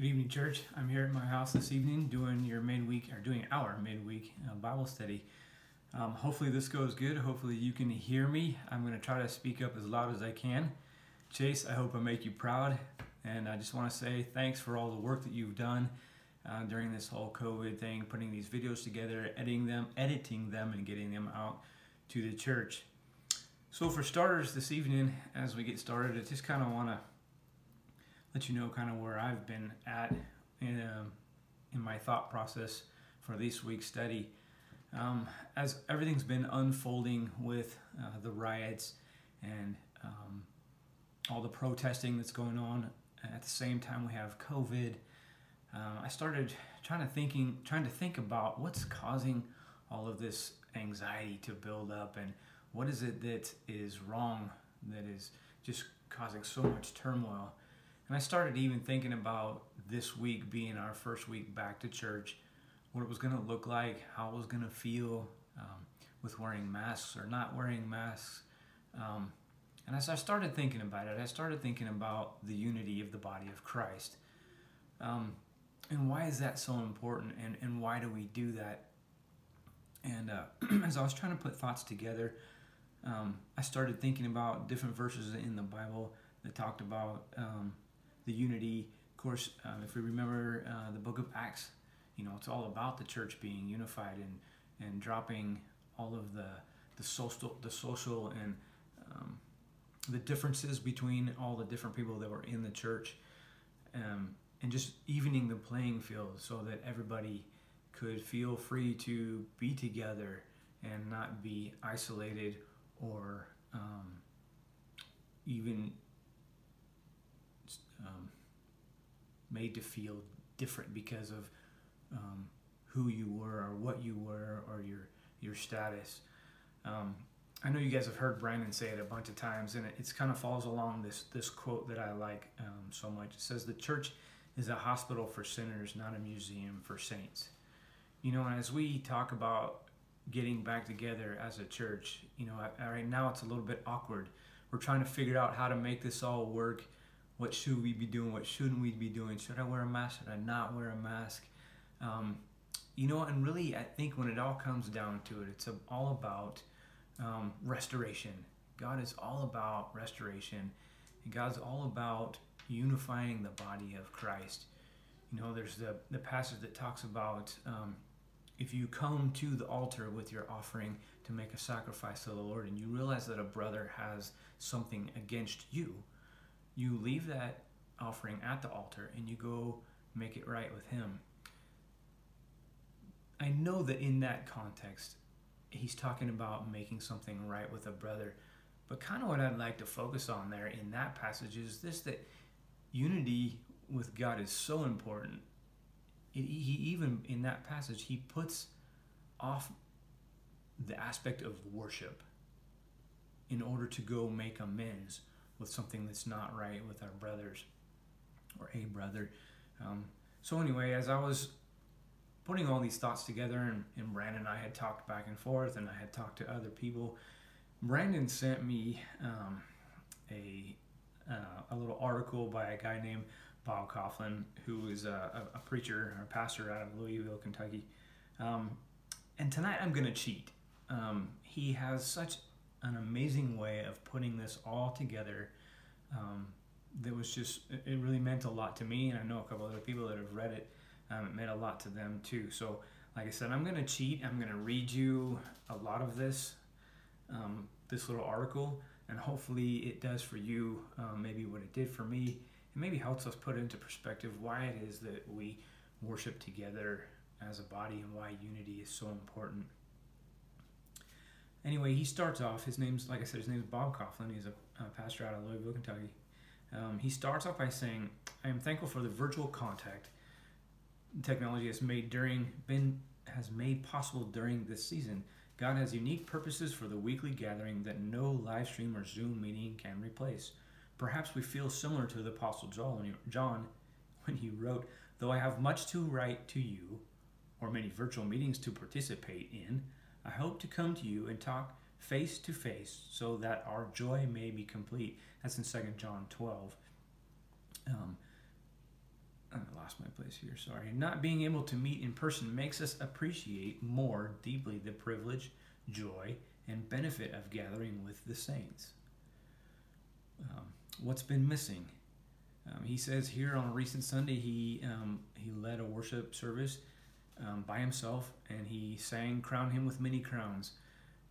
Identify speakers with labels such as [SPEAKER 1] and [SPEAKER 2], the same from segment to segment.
[SPEAKER 1] Good evening, church. I'm here at my house this evening doing your midweek, or doing our midweek uh, Bible study. Um, hopefully, this goes good. Hopefully, you can hear me. I'm going to try to speak up as loud as I can. Chase, I hope I make you proud. And I just want to say thanks for all the work that you've done uh, during this whole COVID thing, putting these videos together, editing them, editing them, and getting them out to the church. So, for starters, this evening, as we get started, I just kind of want to let you know kind of where I've been at in, um, in my thought process for this week's study. Um, as everything's been unfolding with uh, the riots and um, all the protesting that's going on, at the same time we have COVID. Uh, I started trying to thinking, trying to think about what's causing all of this anxiety to build up, and what is it that is wrong that is just causing so much turmoil. And I started even thinking about this week being our first week back to church, what it was going to look like, how it was going to feel um, with wearing masks or not wearing masks. Um, and as I started thinking about it, I started thinking about the unity of the body of Christ. Um, and why is that so important? And, and why do we do that? And uh, as I was trying to put thoughts together, um, I started thinking about different verses in the Bible that talked about um, the unity. Of course, um, if we remember uh, the book of Acts, you know, it's all about the church being unified and, and dropping all of the, the social, the social and um, the differences between all the different people that were in the church um, and just evening the playing field so that everybody could feel free to be together and not be isolated or um, even um, made to feel different because of um, who you were or what you were or your your status. Um, I know you guys have heard Brandon say it a bunch of times, and it it's kind of falls along this this quote that I like um, so much. It says, "The church is a hospital for sinners, not a museum for saints." You know, and as we talk about getting back together as a church, you know, right now it's a little bit awkward. We're trying to figure out how to make this all work what should we be doing? What shouldn't we be doing? Should I wear a mask? Should I not wear a mask? Um, you know, and really, I think when it all comes down to it, it's all about um, restoration. God is all about restoration, and God's all about unifying the body of Christ. You know, there's the, the passage that talks about um, if you come to the altar with your offering to make a sacrifice to the Lord and you realize that a brother has something against you, you leave that offering at the altar and you go make it right with Him. I know that in that context, he's talking about making something right with a brother. But kind of what I'd like to focus on there in that passage is this that unity with God is so important. It, he even in that passage he puts off the aspect of worship in order to go make amends with something that's not right with our brothers or a brother. Um, so, anyway, as I was putting all these thoughts together, and, and Brandon and I had talked back and forth, and I had talked to other people, Brandon sent me um, a, uh, a little article by a guy named Bob Kauflin, who is a, a, preacher or a pastor out of Louisville, Kentucky. Um, and tonight I'm going to cheat. Um, he has such an amazing way of putting this all together. Um, that was just it really meant a lot to me, and I know a couple other people that have read it. Um, it meant a lot to them too. So, like I said, I'm gonna cheat. I'm gonna read you a lot of this, um, this little article, and hopefully it does for you. Um, maybe what it did for me, and maybe helps us put into perspective why it is that we worship together as a body and why unity is so important. Anyway, he starts off. His name's, like I said, his name's Bob Kauflin. He's a, a pastor out of Louisville, Kentucky. Um, he starts off by saying, "I am thankful for the virtual contact technology has made during been has made possible during this season. God has unique purposes for the weekly gathering that no live stream or Zoom meeting can replace. Perhaps we feel similar to the Apostle John when he wrote, "Though I have much to write to you, or many virtual meetings to participate in." I hope to come to you and talk face to face so that our joy may be complete. That's in 2 John 12. Um, I lost my place here. Sorry. Not being able to meet in person makes us appreciate more deeply the privilege, joy, and benefit of gathering with the saints. Um, what's been missing? Um, he says here on a recent Sunday he um, he led a worship service um, by himself and he sang "Crown Him with Many Crowns"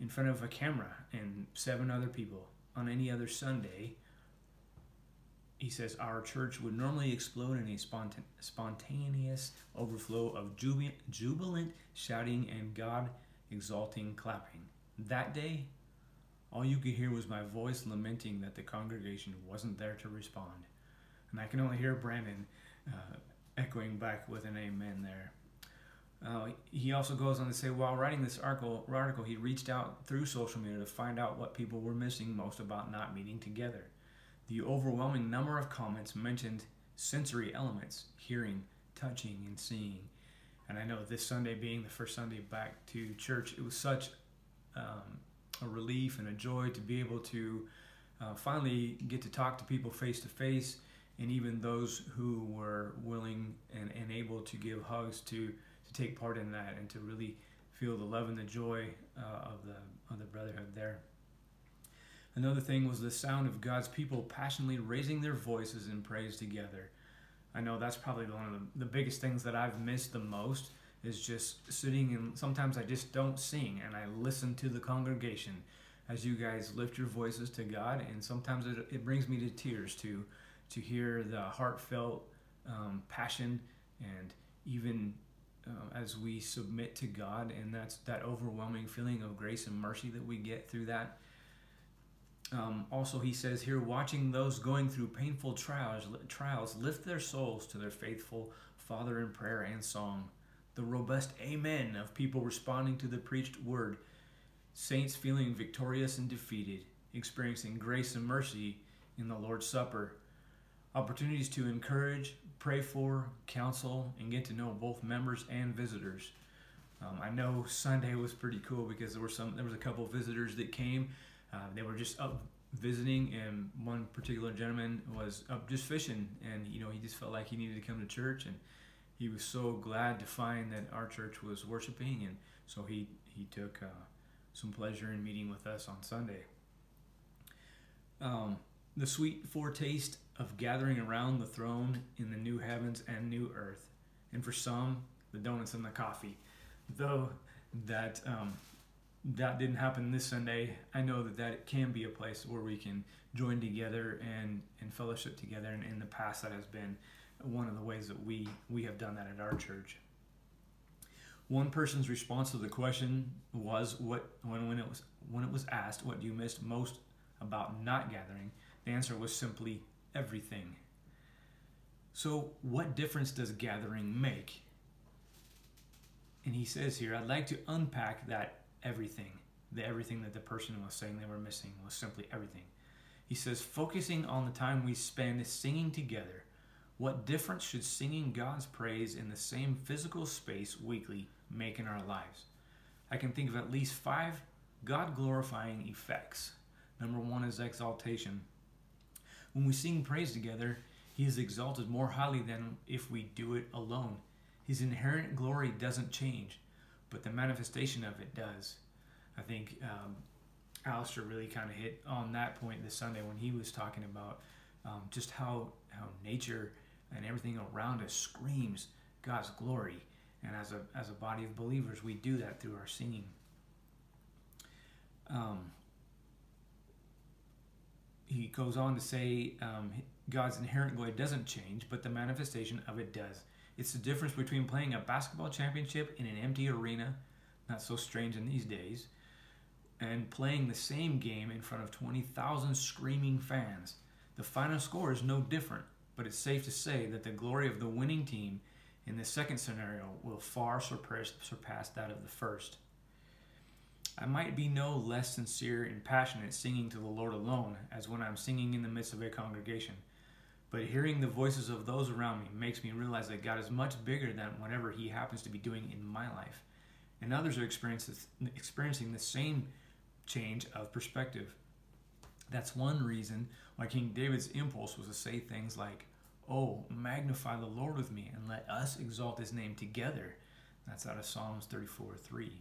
[SPEAKER 1] in front of a camera and seven other people. On any other Sunday, he says our church would normally explode in a spontan- spontaneous overflow of jubi- jubilant shouting and God exalting clapping. That day, all you could hear was my voice lamenting that the congregation wasn't there to respond. And I can only hear Brandon uh, echoing back with an amen there. Uh, he also goes on to say, while writing this article, article, he reached out through social media to find out what people were missing most about not meeting together. The overwhelming number of comments mentioned sensory elements, hearing, touching, and seeing. And I know this Sunday being the first Sunday back to church, it was such um, a relief and a joy to be able to uh, finally get to talk to people face to face and even those who were willing and, and able to give hugs to to take part in that and to really feel the love and the joy uh, of the of the brotherhood there. Another thing was the sound of God's people passionately raising their voices in praise together. I know that's probably one of the, the biggest things that I've missed the most is just sitting and sometimes I just don't sing and I listen to the congregation as you guys lift your voices to God and sometimes it, it brings me to tears to to hear the heartfelt um, passion and even uh, as we submit to God, and that's that overwhelming feeling of grace and mercy that we get through that. Um, also, he says here, watching those going through painful trials, trials lift their souls to their faithful Father in prayer and song. The robust amen of people responding to the preached word, saints feeling victorious and defeated, experiencing grace and mercy in the Lord's Supper, opportunities to encourage, pray for, counsel, and get to know both members and visitors. Um, I know Sunday was pretty cool because there were some there was a couple visitors that came. Uh, they were just up visiting, and one particular gentleman was up just fishing, and you know he just felt like he needed to come to church, and he was so glad to find that our church was worshiping, and so he he took uh, some pleasure in meeting with us on Sunday. Um, the sweet foretaste of gathering around the throne in the new heavens and new earth. And for some, the donuts and the coffee. Though that um, that didn't happen this Sunday, I know that that can be a place where we can join together and, and fellowship together. And in the past, that has been one of the ways that we, we have done that at our church. One person's response to the question was what when, when it was when it was asked what do you miss most about not gathering, the answer was simply everything. So, what difference does gathering make? And he says here, I'd like to unpack that everything. The everything that the person was saying they were missing was simply everything. He says, focusing on the time we spend singing together, what difference should singing God's praise in the same physical space weekly make in our lives? I can think of at least five God glorifying effects. Number one is exaltation. When we sing praise together, he is exalted more highly than if we do it alone. His inherent glory doesn't change, but the manifestation of it does. I think um, Alistair really kind of hit on that point this Sunday when he was talking about um, just how how nature and everything around us screams God's glory. And as a as a body of believers, we do that through our singing. Um, he goes on to say um, God's inherent glory doesn't change, but the manifestation of it does. It's the difference between playing a basketball championship in an empty arena, not so strange in these days, and playing the same game in front of 20,000 screaming fans. The final score is no different, but it's safe to say that the glory of the winning team in the second scenario will far surpass, surpass that of the first. I might be no less sincere and passionate singing to the Lord alone as when I'm singing in the midst of a congregation. But hearing the voices of those around me makes me realize that God is much bigger than whatever He happens to be doing in my life. And others are experiencing the same change of perspective. That's one reason why King David's impulse was to say things like, Oh, magnify the Lord with me and let us exalt his name together. That's out of Psalms 34 3.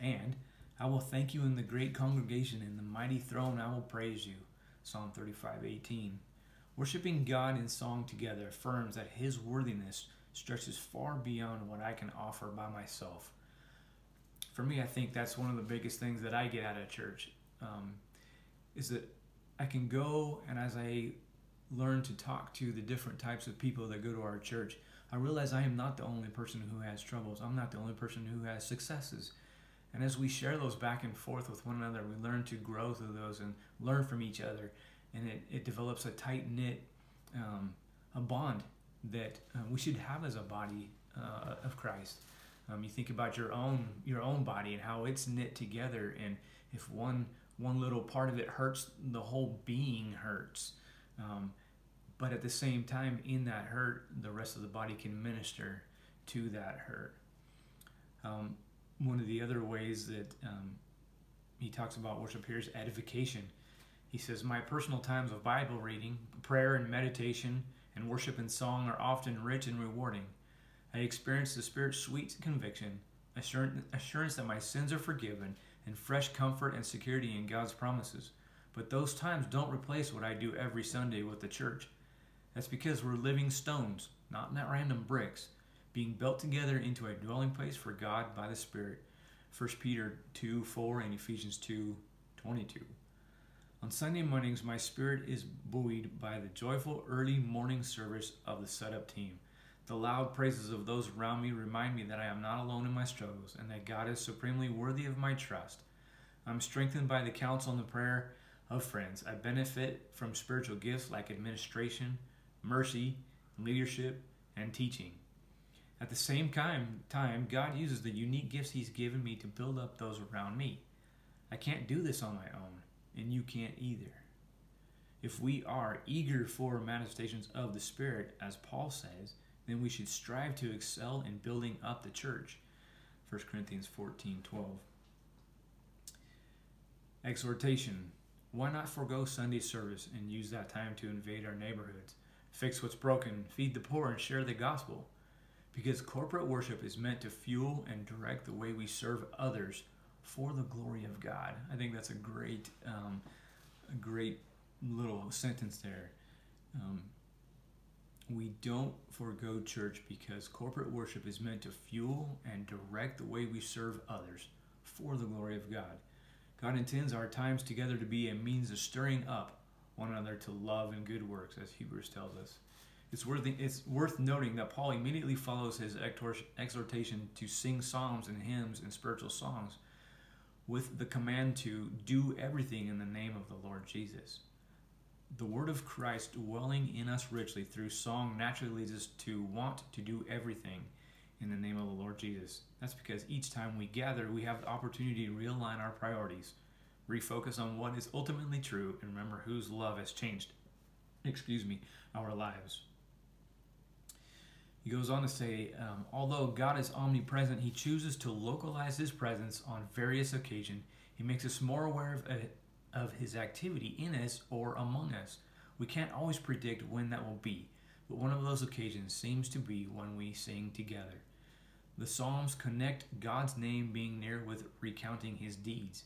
[SPEAKER 1] And I will thank you in the great congregation, in the mighty throne I will praise you. Psalm 35 18. Worshipping God in song together affirms that his worthiness stretches far beyond what I can offer by myself. For me, I think that's one of the biggest things that I get out of church um, is that I can go and as I learn to talk to the different types of people that go to our church, I realize I am not the only person who has troubles. I'm not the only person who has successes. And as we share those back and forth with one another, we learn to grow through those and learn from each other. And it, it develops a tight knit um, a bond that uh, we should have as a body uh, of Christ. Um, you think about your own your own body and how it's knit together, and if one one little part of it hurts, the whole being hurts. Um, but at the same time, in that hurt, the rest of the body can minister to that hurt. One of the other ways that um, he talks about worship here is edification. He says, My personal times of Bible reading, prayer, and meditation, and worship and song are often rich and rewarding. I experience the Spirit's sweet conviction, assurance that my sins are forgiven, and fresh comfort and security in God's promises. But those times don't replace what I do every Sunday with the church. That's because we're living stones, not random bricks, being built together into a dwelling place for God by the Spirit. 1 Peter 2 4 and Ephesians 2 22. On Sunday mornings, my spirit is buoyed by the joyful early morning service of the setup team. The loud praises of those around me remind me that I am not alone in my struggles and that God is supremely worthy of my trust. I'm strengthened by the counsel and the prayer of friends. I benefit from spiritual gifts like administration, mercy, leadership, and teaching. At the same time, time, God uses the unique gifts He's given me to build up those around me. I can't do this on my own, and you can't either. If we are eager for manifestations of the Spirit, as Paul says, then we should strive to excel in building up the church. 1 Corinthians 14 12. Exhortation. Why not forego Sunday service and use that time to invade our neighborhoods, fix what's broken, feed the poor, and share the gospel? Because corporate worship is meant to fuel and direct the way we serve others for the glory of God. I think that's a great, um, a great little sentence there. Um, we don't forego church because corporate worship is meant to fuel and direct the way we serve others for the glory of God. God intends our times together to be a means of stirring up one another to love and good works, as Hebrews tells us. It's worth, it's worth noting that Paul immediately follows his exhortation to sing psalms and hymns and spiritual songs with the command to do everything in the name of the Lord Jesus the word of Christ dwelling in us richly through song naturally leads us to want to do everything in the name of the Lord Jesus. That's because each time we gather, we have the opportunity to realign our priorities, refocus on what is ultimately true, and remember whose love has changed, excuse me, our lives. Goes on to say, um, although God is omnipresent, He chooses to localize His presence on various occasions. He makes us more aware of of his activity in us or among us. We can't always predict when that will be, but one of those occasions seems to be when we sing together. The Psalms connect God's name being near with recounting his deeds.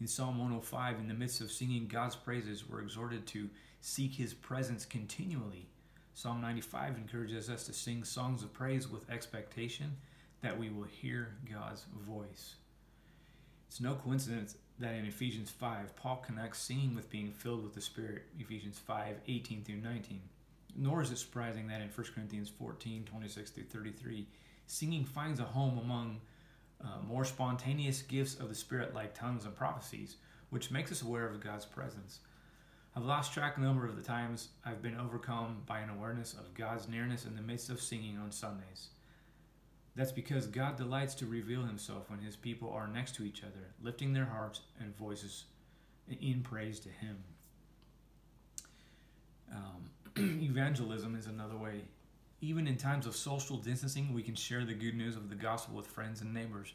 [SPEAKER 1] In Psalm 105, in the midst of singing God's praises, we're exhorted to seek his presence continually. Psalm 95 encourages us to sing songs of praise with expectation that we will hear God's voice. It's no coincidence that in Ephesians 5, Paul connects singing with being filled with the Spirit, Ephesians 5 18 through 19. Nor is it surprising that in 1 Corinthians 14 26 through 33, singing finds a home among uh, more spontaneous gifts of the Spirit like tongues and prophecies, which makes us aware of God's presence. I've lost track number of the times I've been overcome by an awareness of God's nearness in the midst of singing on Sundays. That's because God delights to reveal himself when his people are next to each other, lifting their hearts and voices in praise to him. Um, evangelism is another way. Even in times of social distancing, we can share the good news of the gospel with friends and neighbors.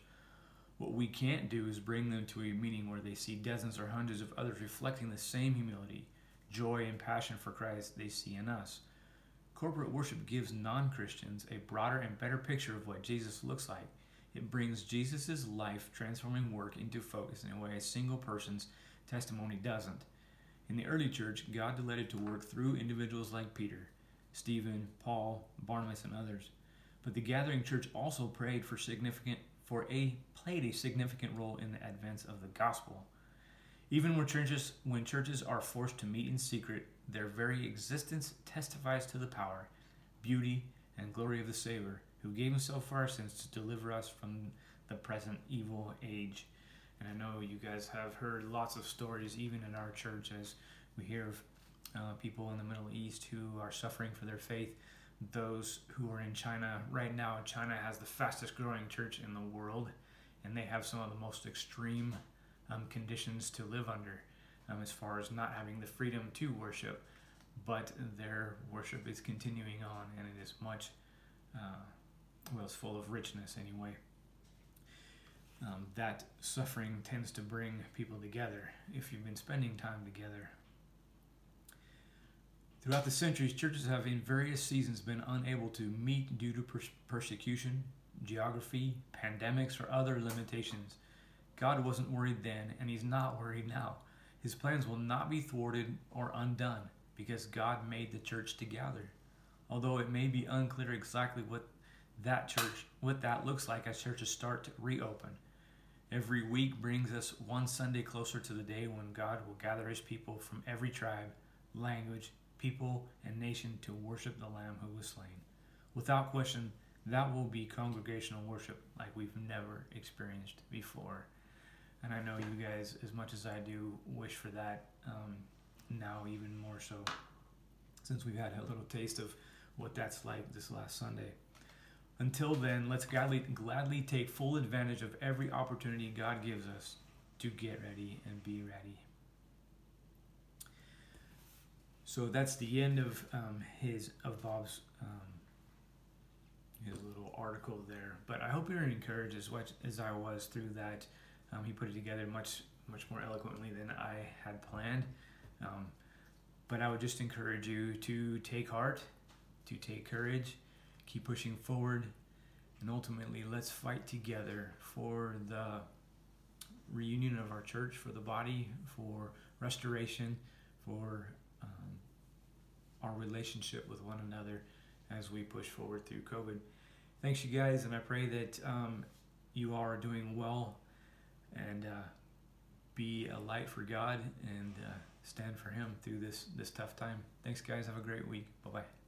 [SPEAKER 1] What we can't do is bring them to a meeting where they see dozens or hundreds of others reflecting the same humility, joy, and passion for Christ they see in us. Corporate worship gives non Christians a broader and better picture of what Jesus looks like. It brings Jesus' life transforming work into focus in a way a single person's testimony doesn't. In the early church, God delighted to work through individuals like Peter, Stephen, Paul, Barnabas, and others. But the gathering church also prayed for significant for a played a significant role in the advance of the gospel. Even when churches when churches are forced to meet in secret, their very existence testifies to the power, beauty, and glory of the Savior, who gave himself for our sins to deliver us from the present evil age. And I know you guys have heard lots of stories, even in our church, as we hear of uh, people in the Middle East who are suffering for their faith. Those who are in China right now, China has the fastest growing church in the world, and they have some of the most extreme um, conditions to live under um, as far as not having the freedom to worship. But their worship is continuing on, and it is much, uh, well, it's full of richness anyway. Um, that suffering tends to bring people together if you've been spending time together. Throughout the centuries, churches have in various seasons been unable to meet due to pers- persecution, geography, pandemics, or other limitations. God wasn't worried then, and He's not worried now. His plans will not be thwarted or undone because God made the church to gather. Although it may be unclear exactly what that church what that looks like as churches start to reopen. Every week brings us one Sunday closer to the day when God will gather his people from every tribe, language, people, and nation to worship the Lamb who was slain. Without question, that will be congregational worship like we've never experienced before. And I know you guys, as much as I do, wish for that um, now, even more so, since we've had a little taste of what that's like this last Sunday. Until then, let's gladly, gladly take full advantage of every opportunity God gives us to get ready and be ready. So that's the end of um, his of Bob's um, his little article there. But I hope you're encouraged as much as I was through that. Um, he put it together much much more eloquently than I had planned. Um, but I would just encourage you to take heart, to take courage, keep pushing forward, and ultimately let's fight together for the reunion of our church, for the body, for restoration, for our relationship with one another as we push forward through COVID. Thanks, you guys, and I pray that um, you are doing well and uh, be a light for God and uh, stand for Him through this this tough time. Thanks, guys. Have a great week. Bye bye.